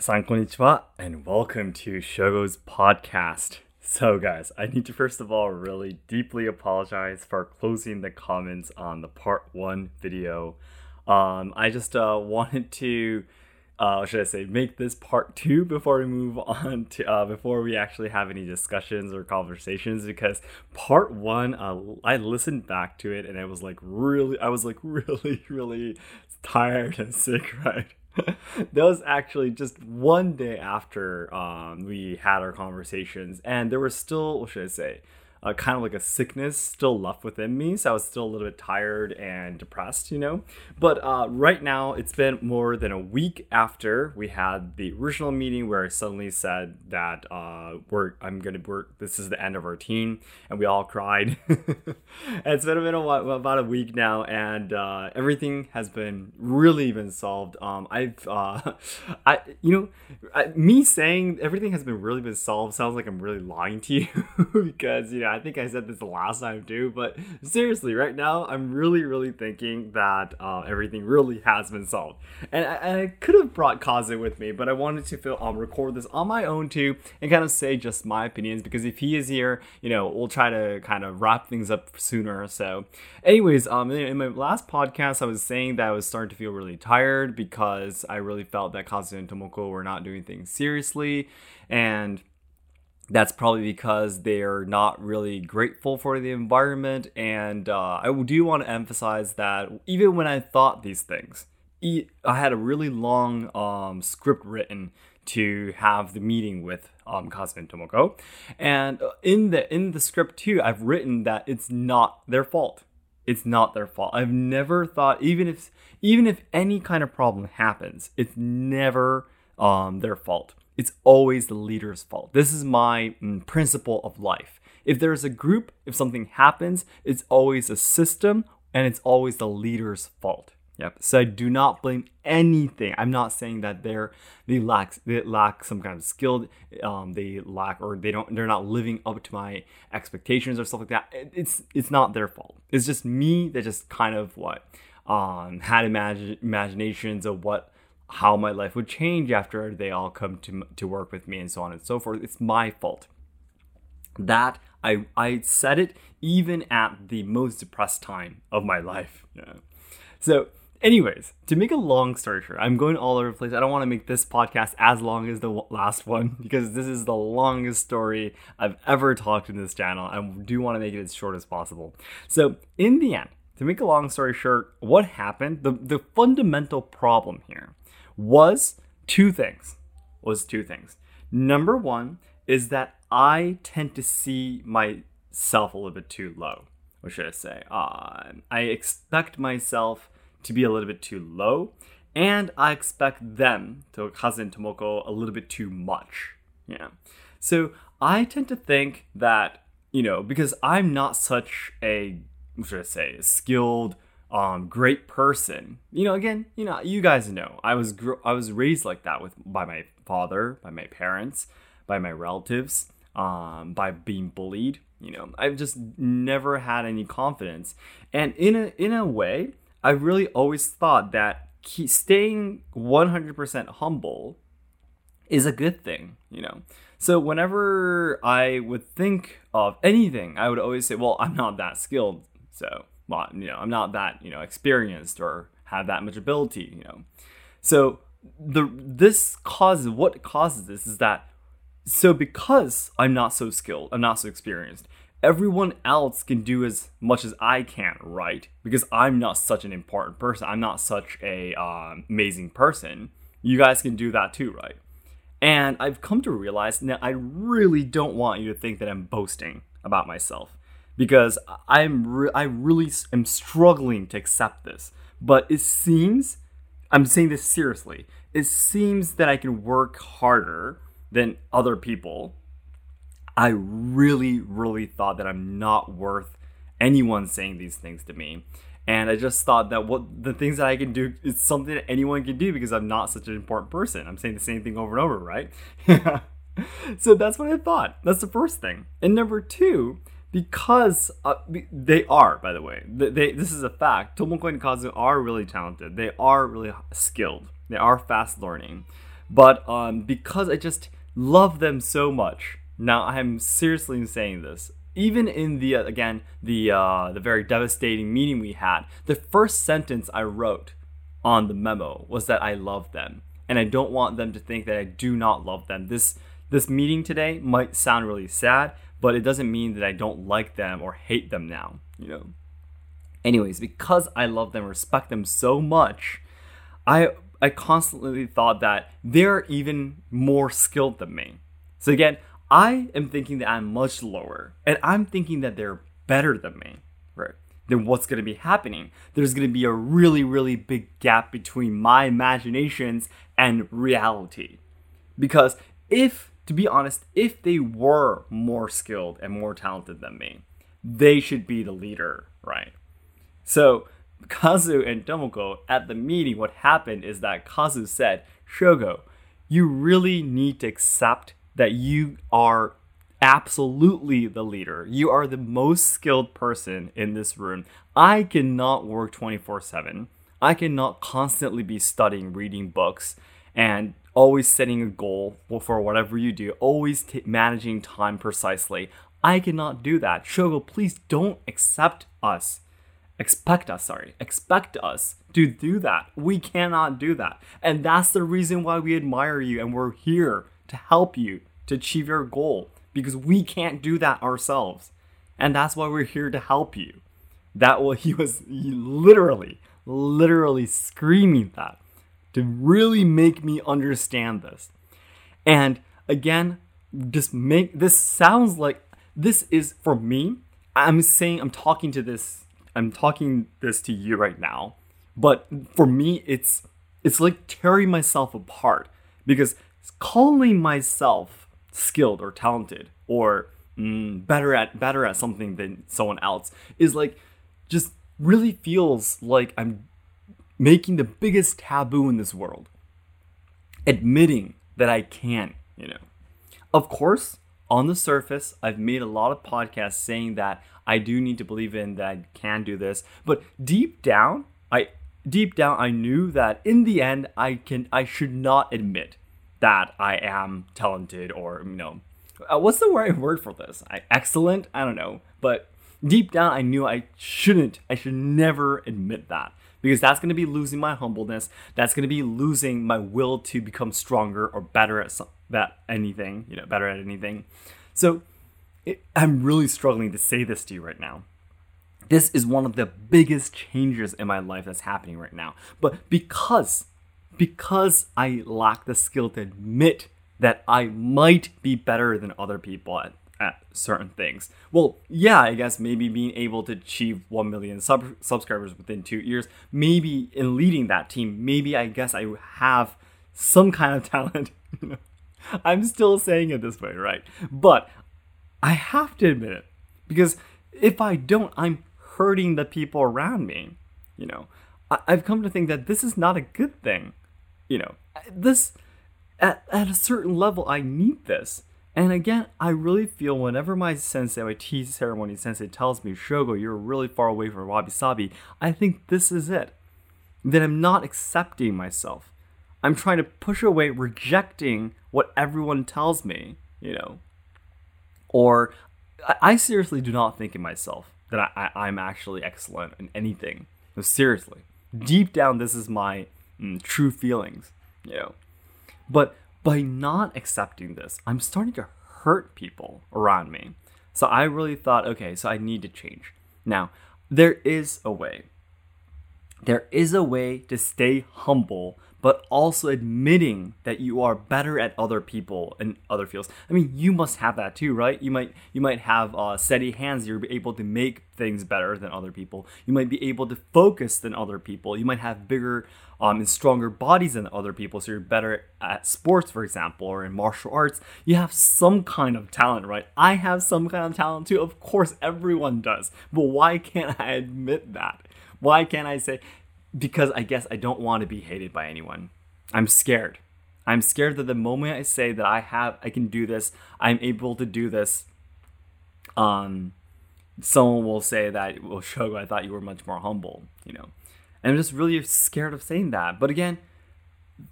Minasan konnichiwa and welcome to Shogo's podcast. So guys, I need to first of all really deeply apologize for closing the comments on the part 1 video. Um I just uh wanted to uh, should I say, make this part two before we move on to uh, before we actually have any discussions or conversations because part one, uh, I listened back to it and I was like really, I was like really, really tired and sick, right? that was actually just one day after um, we had our conversations, and there was still, what should I say? Uh, kind of like a sickness still left within me. So I was still a little bit tired and depressed, you know. But uh, right now, it's been more than a week after we had the original meeting where I suddenly said that uh, we're I'm gonna work. This is the end of our team, and we all cried. it's been, been a, about a week now, and uh, everything has been really been solved. Um, I've uh, I you know I, me saying everything has been really been solved sounds like I'm really lying to you because you know I think I said this the last time too, but seriously, right now I'm really, really thinking that uh, everything really has been solved. And I, I could have brought Kazu with me, but I wanted to feel, um, record this on my own too and kind of say just my opinions because if he is here, you know, we'll try to kind of wrap things up sooner. So, anyways, um, in my last podcast, I was saying that I was starting to feel really tired because I really felt that Kazu and Tomoko were not doing things seriously. And that's probably because they're not really grateful for the environment. And uh, I do want to emphasize that even when I thought these things, I had a really long um, script written to have the meeting with um, and Tomoko, and uh, in the in the script too, I've written that it's not their fault. It's not their fault. I've never thought even if even if any kind of problem happens, it's never um, their fault it's always the leader's fault. This is my mm, principle of life. If there's a group, if something happens, it's always a system and it's always the leader's fault. Yep. So I do not blame anything. I'm not saying that they're they lack they lack some kind of skill. Um, they lack or they don't they're not living up to my expectations or stuff like that. It's it's not their fault. It's just me that just kind of what um had imaginations of what how my life would change after they all come to, to work with me and so on and so forth. It's my fault. That I I said it even at the most depressed time of my life. Yeah. So, anyways, to make a long story short, I'm going all over the place. I don't want to make this podcast as long as the last one because this is the longest story I've ever talked in this channel. I do want to make it as short as possible. So, in the end, to make a long story short, what happened? The the fundamental problem here was two things. Was two things. Number one is that I tend to see myself a little bit too low. What should I say? Uh, I expect myself to be a little bit too low, and I expect them, to cousin Tomoko, a little bit too much. Yeah. So I tend to think that, you know, because I'm not such a, what should I say, skilled um, great person. You know, again, you know, you guys know I was gr- I was raised like that with by my father, by my parents, by my relatives, um, by being bullied. You know, I've just never had any confidence, and in a in a way, I really always thought that staying one hundred percent humble is a good thing. You know. So whenever I would think of anything, I would always say, "Well, I'm not that skilled." So well, you know, I'm not that, you know, experienced or have that much ability, you know. So the this causes what causes this is that so because I'm not so skilled, I'm not so experienced, everyone else can do as much as I can, right? Because I'm not such an important person. I'm not such a um, amazing person. You guys can do that too, right? And I've come to realize now I really don't want you to think that I'm boasting about myself because I'm re- I really am struggling to accept this. But it seems I'm saying this seriously. It seems that I can work harder than other people. I really, really thought that I'm not worth anyone saying these things to me. And I just thought that what the things that I can do is something that anyone can do because I'm not such an important person. I'm saying the same thing over and over, right? so that's what I thought. That's the first thing. And number two because uh, they are, by the way, they, they, this is a fact. Tomoko and Kazu are really talented. They are really skilled. They are fast learning. But um, because I just love them so much, now I'm seriously saying this. Even in the uh, again the uh, the very devastating meeting we had, the first sentence I wrote on the memo was that I love them, and I don't want them to think that I do not love them. This this meeting today might sound really sad, but it doesn't mean that I don't like them or hate them now. You know. Anyways, because I love them, respect them so much, I I constantly thought that they're even more skilled than me. So again, I am thinking that I'm much lower, and I'm thinking that they're better than me, right? Then what's going to be happening? There's going to be a really, really big gap between my imaginations and reality. Because if, to be honest, if they were more skilled and more talented than me, they should be the leader, right? So Kazu and Tomoko at the meeting, what happened is that Kazu said, Shogo, you really need to accept that you are absolutely the leader. You are the most skilled person in this room. I cannot work 24 7. I cannot constantly be studying, reading books, and always setting a goal for whatever you do, always t- managing time precisely. I cannot do that. Shogo, please don't accept us expect us, sorry, expect us to do that. We cannot do that. And that's the reason why we admire you and we're here to help you to achieve your goal because we can't do that ourselves. And that's why we're here to help you. That was he was literally, literally screaming that to really make me understand this. And again, just make this sounds like this is for me. I'm saying I'm talking to this I'm talking this to you right now, but for me, it's it's like tearing myself apart because calling myself skilled or talented or mm, better at better at something than someone else is like just really feels like I'm making the biggest taboo in this world. Admitting that I can, you know. Of course, on the surface, I've made a lot of podcasts saying that I do need to believe in that I can do this. But deep down, I deep down I knew that in the end I can I should not admit that I am talented or you know uh, what's the right word for this? I, excellent? I don't know. But deep down I knew I shouldn't. I should never admit that because that's going to be losing my humbleness. That's going to be losing my will to become stronger or better at some, that anything, you know, better at anything. So it, I'm really struggling to say this to you right now. This is one of the biggest changes in my life that's happening right now. But because because I lack the skill to admit that I might be better than other people at, at certain things. Well, yeah, I guess maybe being able to achieve 1 million sub- subscribers within two years, maybe in leading that team, maybe I guess I have some kind of talent. I'm still saying it this way, right? But I have to admit it because if I don't, I'm hurting the people around me. You know, I- have come to think that this is not a good thing. You know, this at, at a certain level, I need this. And again, I really feel whenever my sensei, my tea ceremony sensei tells me, Shogo, you're really far away from wabi sabi, I think this is it. That I'm not accepting myself. I'm trying to push away, rejecting what everyone tells me, you know, or I seriously do not think in myself that I, I, am actually excellent in anything. No, seriously. Deep down, this is my mm, true feelings, you know. But by not accepting this, I'm starting to hurt people around me. So I really thought, okay, so I need to change. Now, there is a way. There is a way to stay humble but also admitting that you are better at other people in other fields. I mean, you must have that too, right? You might you might have uh, steady hands. You're able to make things better than other people. You might be able to focus than other people. You might have bigger um, and stronger bodies than other people, so you're better at sports, for example, or in martial arts. You have some kind of talent, right? I have some kind of talent too. Of course, everyone does. But why can't I admit that? Why can't I say, because I guess I don't want to be hated by anyone. I'm scared. I'm scared that the moment I say that I have I can do this, I'm able to do this, um someone will say that, well, Shogo, I thought you were much more humble, you know. And I'm just really scared of saying that. But again,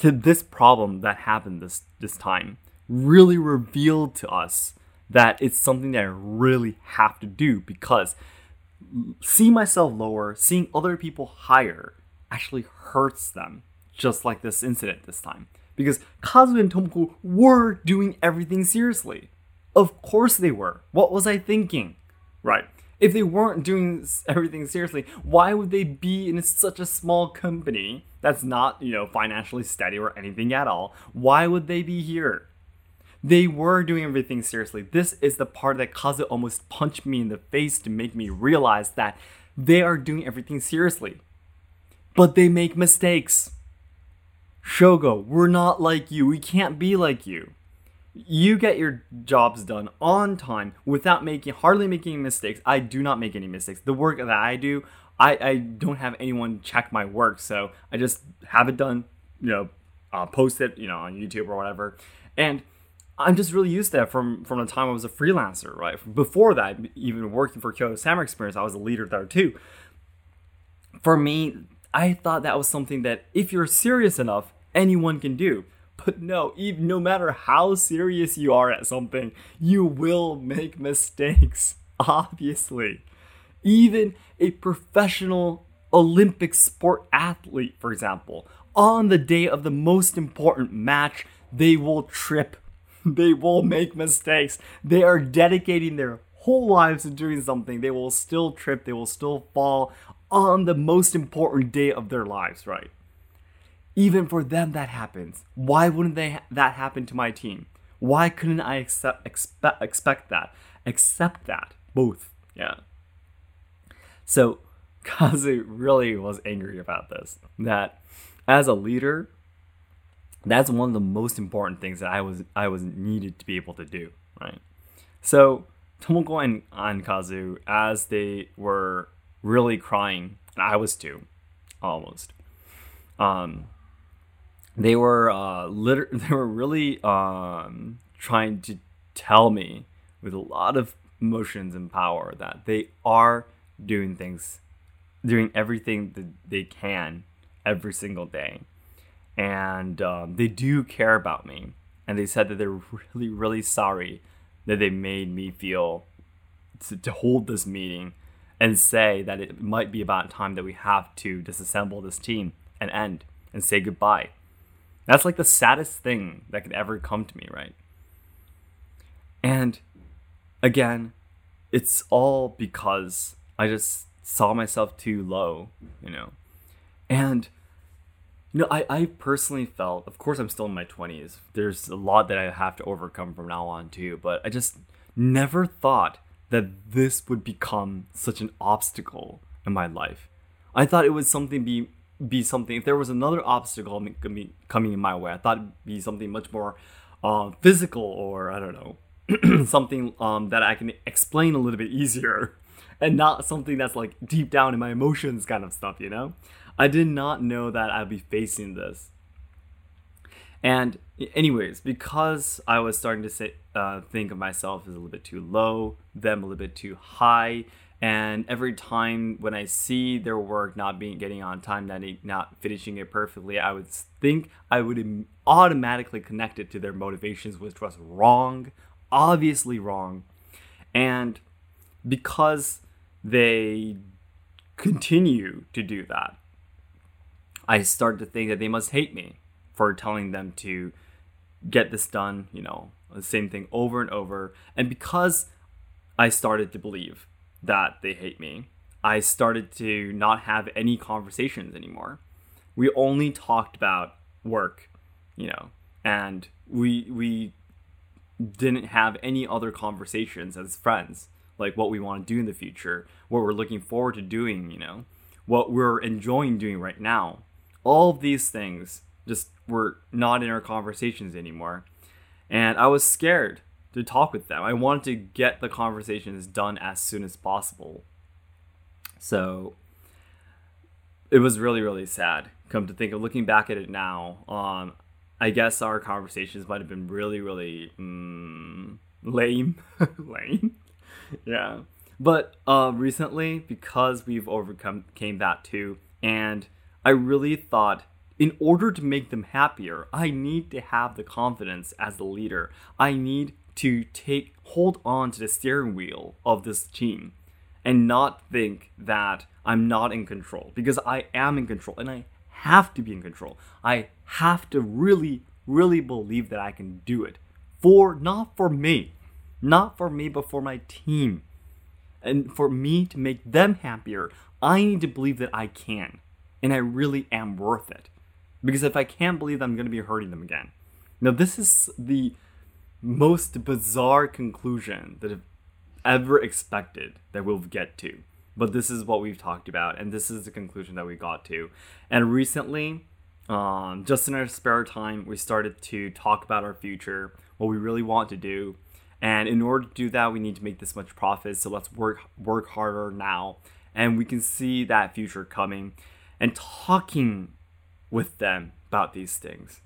to this problem that happened this this time really revealed to us that it's something that I really have to do because seeing myself lower, seeing other people higher actually hurts them, just like this incident this time. Because Kazu and Tomoko were doing everything seriously. Of course they were. What was I thinking? Right. If they weren't doing everything seriously, why would they be in such a small company that's not, you know, financially steady or anything at all? Why would they be here? They were doing everything seriously. This is the part that Kazu almost punched me in the face to make me realize that they are doing everything seriously. But they make mistakes. Shogo, we're not like you. We can't be like you. You get your jobs done on time without making hardly making mistakes. I do not make any mistakes. The work that I do, I, I don't have anyone check my work, so I just have it done, you know, uh, post it, you know, on YouTube or whatever. And I'm just really used to that from from the time I was a freelancer, right? Before that, even working for Kyoto Samurai Experience, I was a leader there too. For me, I thought that was something that if you're serious enough, anyone can do. But no, even no matter how serious you are at something, you will make mistakes. Obviously, even a professional Olympic sport athlete, for example, on the day of the most important match, they will trip they will make mistakes. They are dedicating their whole lives to doing something. They will still trip, they will still fall on the most important day of their lives, right? Even for them, that happens. Why wouldn't they ha- that happen to my team? Why couldn't I accept, expect, expect that? Accept that. Both. Yeah. So, Kazu really was angry about this. That as a leader, that's one of the most important things that I was I was needed to be able to do, right? So Tomoko and, and Kazu, as they were really crying, and I was too, almost. Um, they were uh, liter- they were really um, trying to tell me with a lot of emotions and power that they are doing things, doing everything that they can every single day and um, they do care about me. And they said that they're really, really sorry that they made me feel to, to hold this meeting and say that it might be about time that we have to disassemble this team and end and say goodbye. That's like the saddest thing that could ever come to me, right? And again, it's all because I just saw myself too low, you know. And you know, I, I personally felt, of course, I'm still in my 20s. There's a lot that I have to overcome from now on, too. But I just never thought that this would become such an obstacle in my life. I thought it would something be be something. If there was another obstacle coming in my way, I thought it'd be something much more uh, physical, or I don't know, something um, that I can explain a little bit easier, and not something that's like deep down in my emotions kind of stuff. You know. I did not know that I'd be facing this. And, anyways, because I was starting to say, uh, think of myself as a little bit too low, them a little bit too high, and every time when I see their work not being getting on time, that not finishing it perfectly, I would think I would automatically connect it to their motivations, which was wrong, obviously wrong, and because they continue to do that, I started to think that they must hate me for telling them to get this done, you know, the same thing over and over. And because I started to believe that they hate me, I started to not have any conversations anymore. We only talked about work, you know, and we we didn't have any other conversations as friends, like what we want to do in the future, what we're looking forward to doing, you know, what we're enjoying doing right now all of these things just were not in our conversations anymore. And I was scared to talk with them. I wanted to get the conversations done as soon as possible. So it was really, really sad. Come to think of looking back at it now, um, I guess our conversations might have been really, really mm, lame. lame. yeah. But uh, recently, because we've overcome came that too, and I really thought in order to make them happier, I need to have the confidence as the leader. I need to take hold on to the steering wheel of this team and not think that I'm not in control because I am in control and I have to be in control. I have to really, really believe that I can do it for not for me, not for me, but for my team. And for me to make them happier, I need to believe that I can and I really am worth it. Because if I can't believe I'm going to be hurting them again. Now, this is the most bizarre conclusion that I've ever expected that we'll get to. But this is what we've talked about, and this is the conclusion that we got to. And recently, um, just in our spare time, we started to talk about our future, what we really want to do. And in order to do that, we need to make this much profit. So let's work work harder now, and we can see that future coming. And talking with them about these things,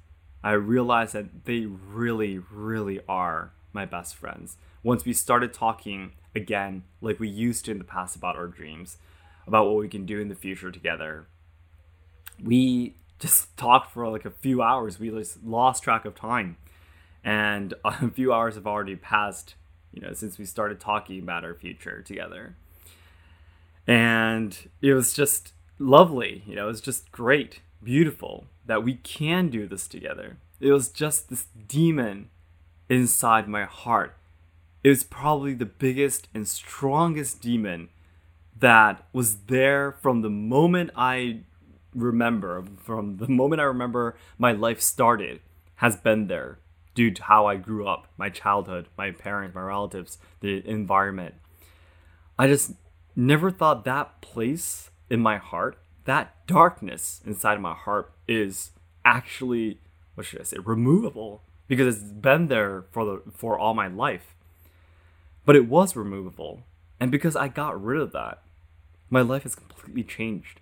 I realized that they really, really are my best friends. Once we started talking again, like we used to in the past about our dreams, about what we can do in the future together, we just talked for like a few hours. We just lost track of time. And a few hours have already passed, you know, since we started talking about our future together. And it was just lovely, you know, it was just great, beautiful that we can do this together. It was just this demon inside my heart. It was probably the biggest and strongest demon that was there from the moment I remember, from the moment I remember my life started, has been there due to how I grew up, my childhood, my parents, my relatives, the environment. I just never thought that place in my heart, that darkness inside of my heart is actually what should I say, removable because it's been there for the for all my life. But it was removable. And because I got rid of that, my life has completely changed.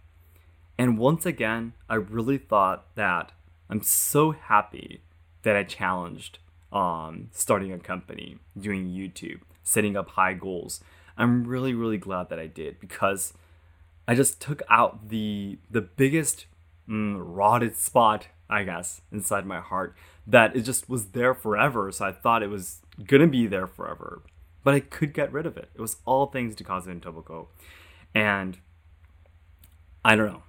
And once again, I really thought that I'm so happy that I challenged um, starting a company, doing YouTube, setting up high goals. I'm really, really glad that I did because I just took out the the biggest mm, rotted spot, I guess, inside my heart that it just was there forever. So I thought it was gonna be there forever, but I could get rid of it. It was all things to Kazu and Tomoko, and I don't know.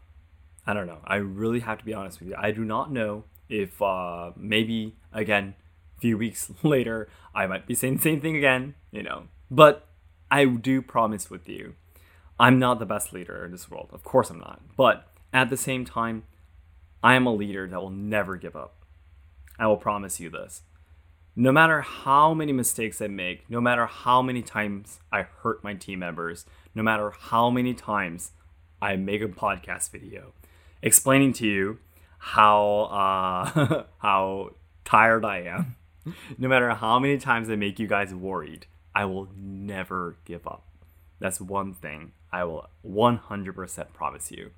I don't know. I really have to be honest with you. I do not know if uh, maybe again a few weeks later I might be saying the same thing again. You know, but I do promise with you, I'm not the best leader in this world. Of course I'm not. But at the same time, I am a leader that will never give up. I will promise you this. No matter how many mistakes I make, no matter how many times I hurt my team members, no matter how many times I make a podcast video explaining to you how uh, how tired I am, no matter how many times I make you guys worried, I will never give up. That's one thing I will 100% promise you.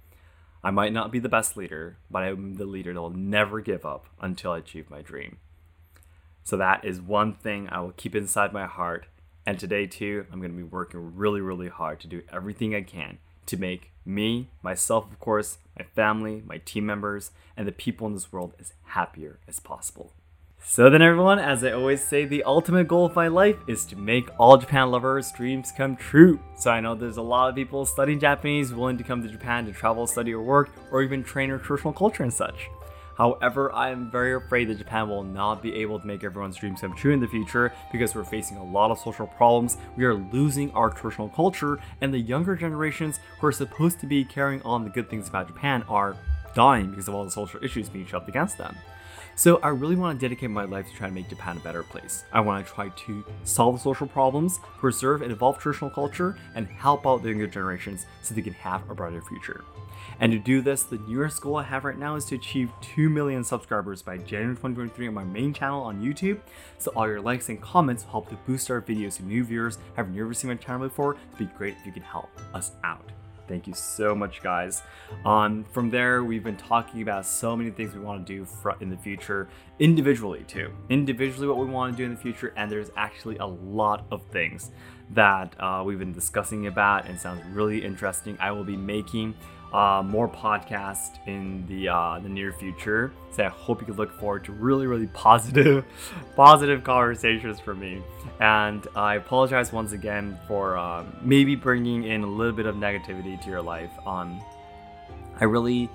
I might not be the best leader, but I'm the leader that will never give up until I achieve my dream. So that is one thing I will keep inside my heart. And today, too, I'm going to be working really, really hard to do everything I can to make me, myself, of course, my family, my team members, and the people in this world as happier as possible. So then, everyone, as I always say, the ultimate goal of my life is to make all Japan lovers' dreams come true. So I know there's a lot of people studying Japanese willing to come to Japan to travel, study, or work, or even train our traditional culture and such. However, I am very afraid that Japan will not be able to make everyone's dreams come true in the future because we're facing a lot of social problems. We are losing our traditional culture, and the younger generations who are supposed to be carrying on the good things about Japan are dying because of all the social issues being shoved against them. So I really want to dedicate my life to try to make Japan a better place. I want to try to solve social problems, preserve and evolve traditional culture, and help out the younger generations so they can have a brighter future. And to do this, the newest goal I have right now is to achieve 2 million subscribers by January 2023 on my main channel on YouTube. So all your likes and comments will help to boost our videos to new viewers. Have never seen my channel before? It'd be great if you could help us out. Thank you so much, guys. Um, from there, we've been talking about so many things we want to do in the future, individually too. Individually, what we want to do in the future, and there's actually a lot of things that uh, we've been discussing about and sounds really interesting. I will be making uh, more podcasts in the uh, the near future. So I hope you can look forward to really, really positive, positive conversations from me. And I apologize once again for uh, maybe bringing in a little bit of negativity to your life. Um, I really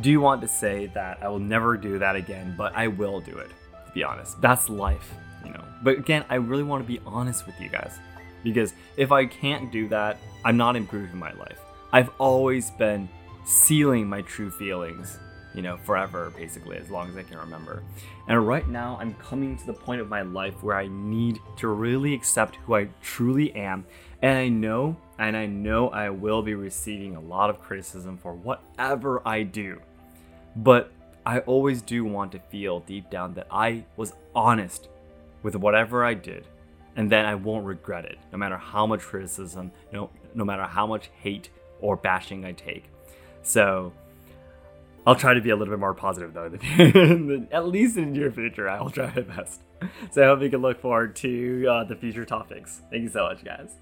do want to say that I will never do that again, but I will do it. To be honest, that's life, you know. But again, I really want to be honest with you guys because if I can't do that, I'm not improving my life. I've always been sealing my true feelings, you know, forever, basically, as long as I can remember. And right now, I'm coming to the point of my life where I need to really accept who I truly am. And I know, and I know I will be receiving a lot of criticism for whatever I do. But I always do want to feel deep down that I was honest with whatever I did and then I won't regret it, no matter how much criticism, no, no matter how much hate or bashing I take. So I'll try to be a little bit more positive though. At least in the near future, I will try my best. So I hope you can look forward to uh, the future topics. Thank you so much, guys.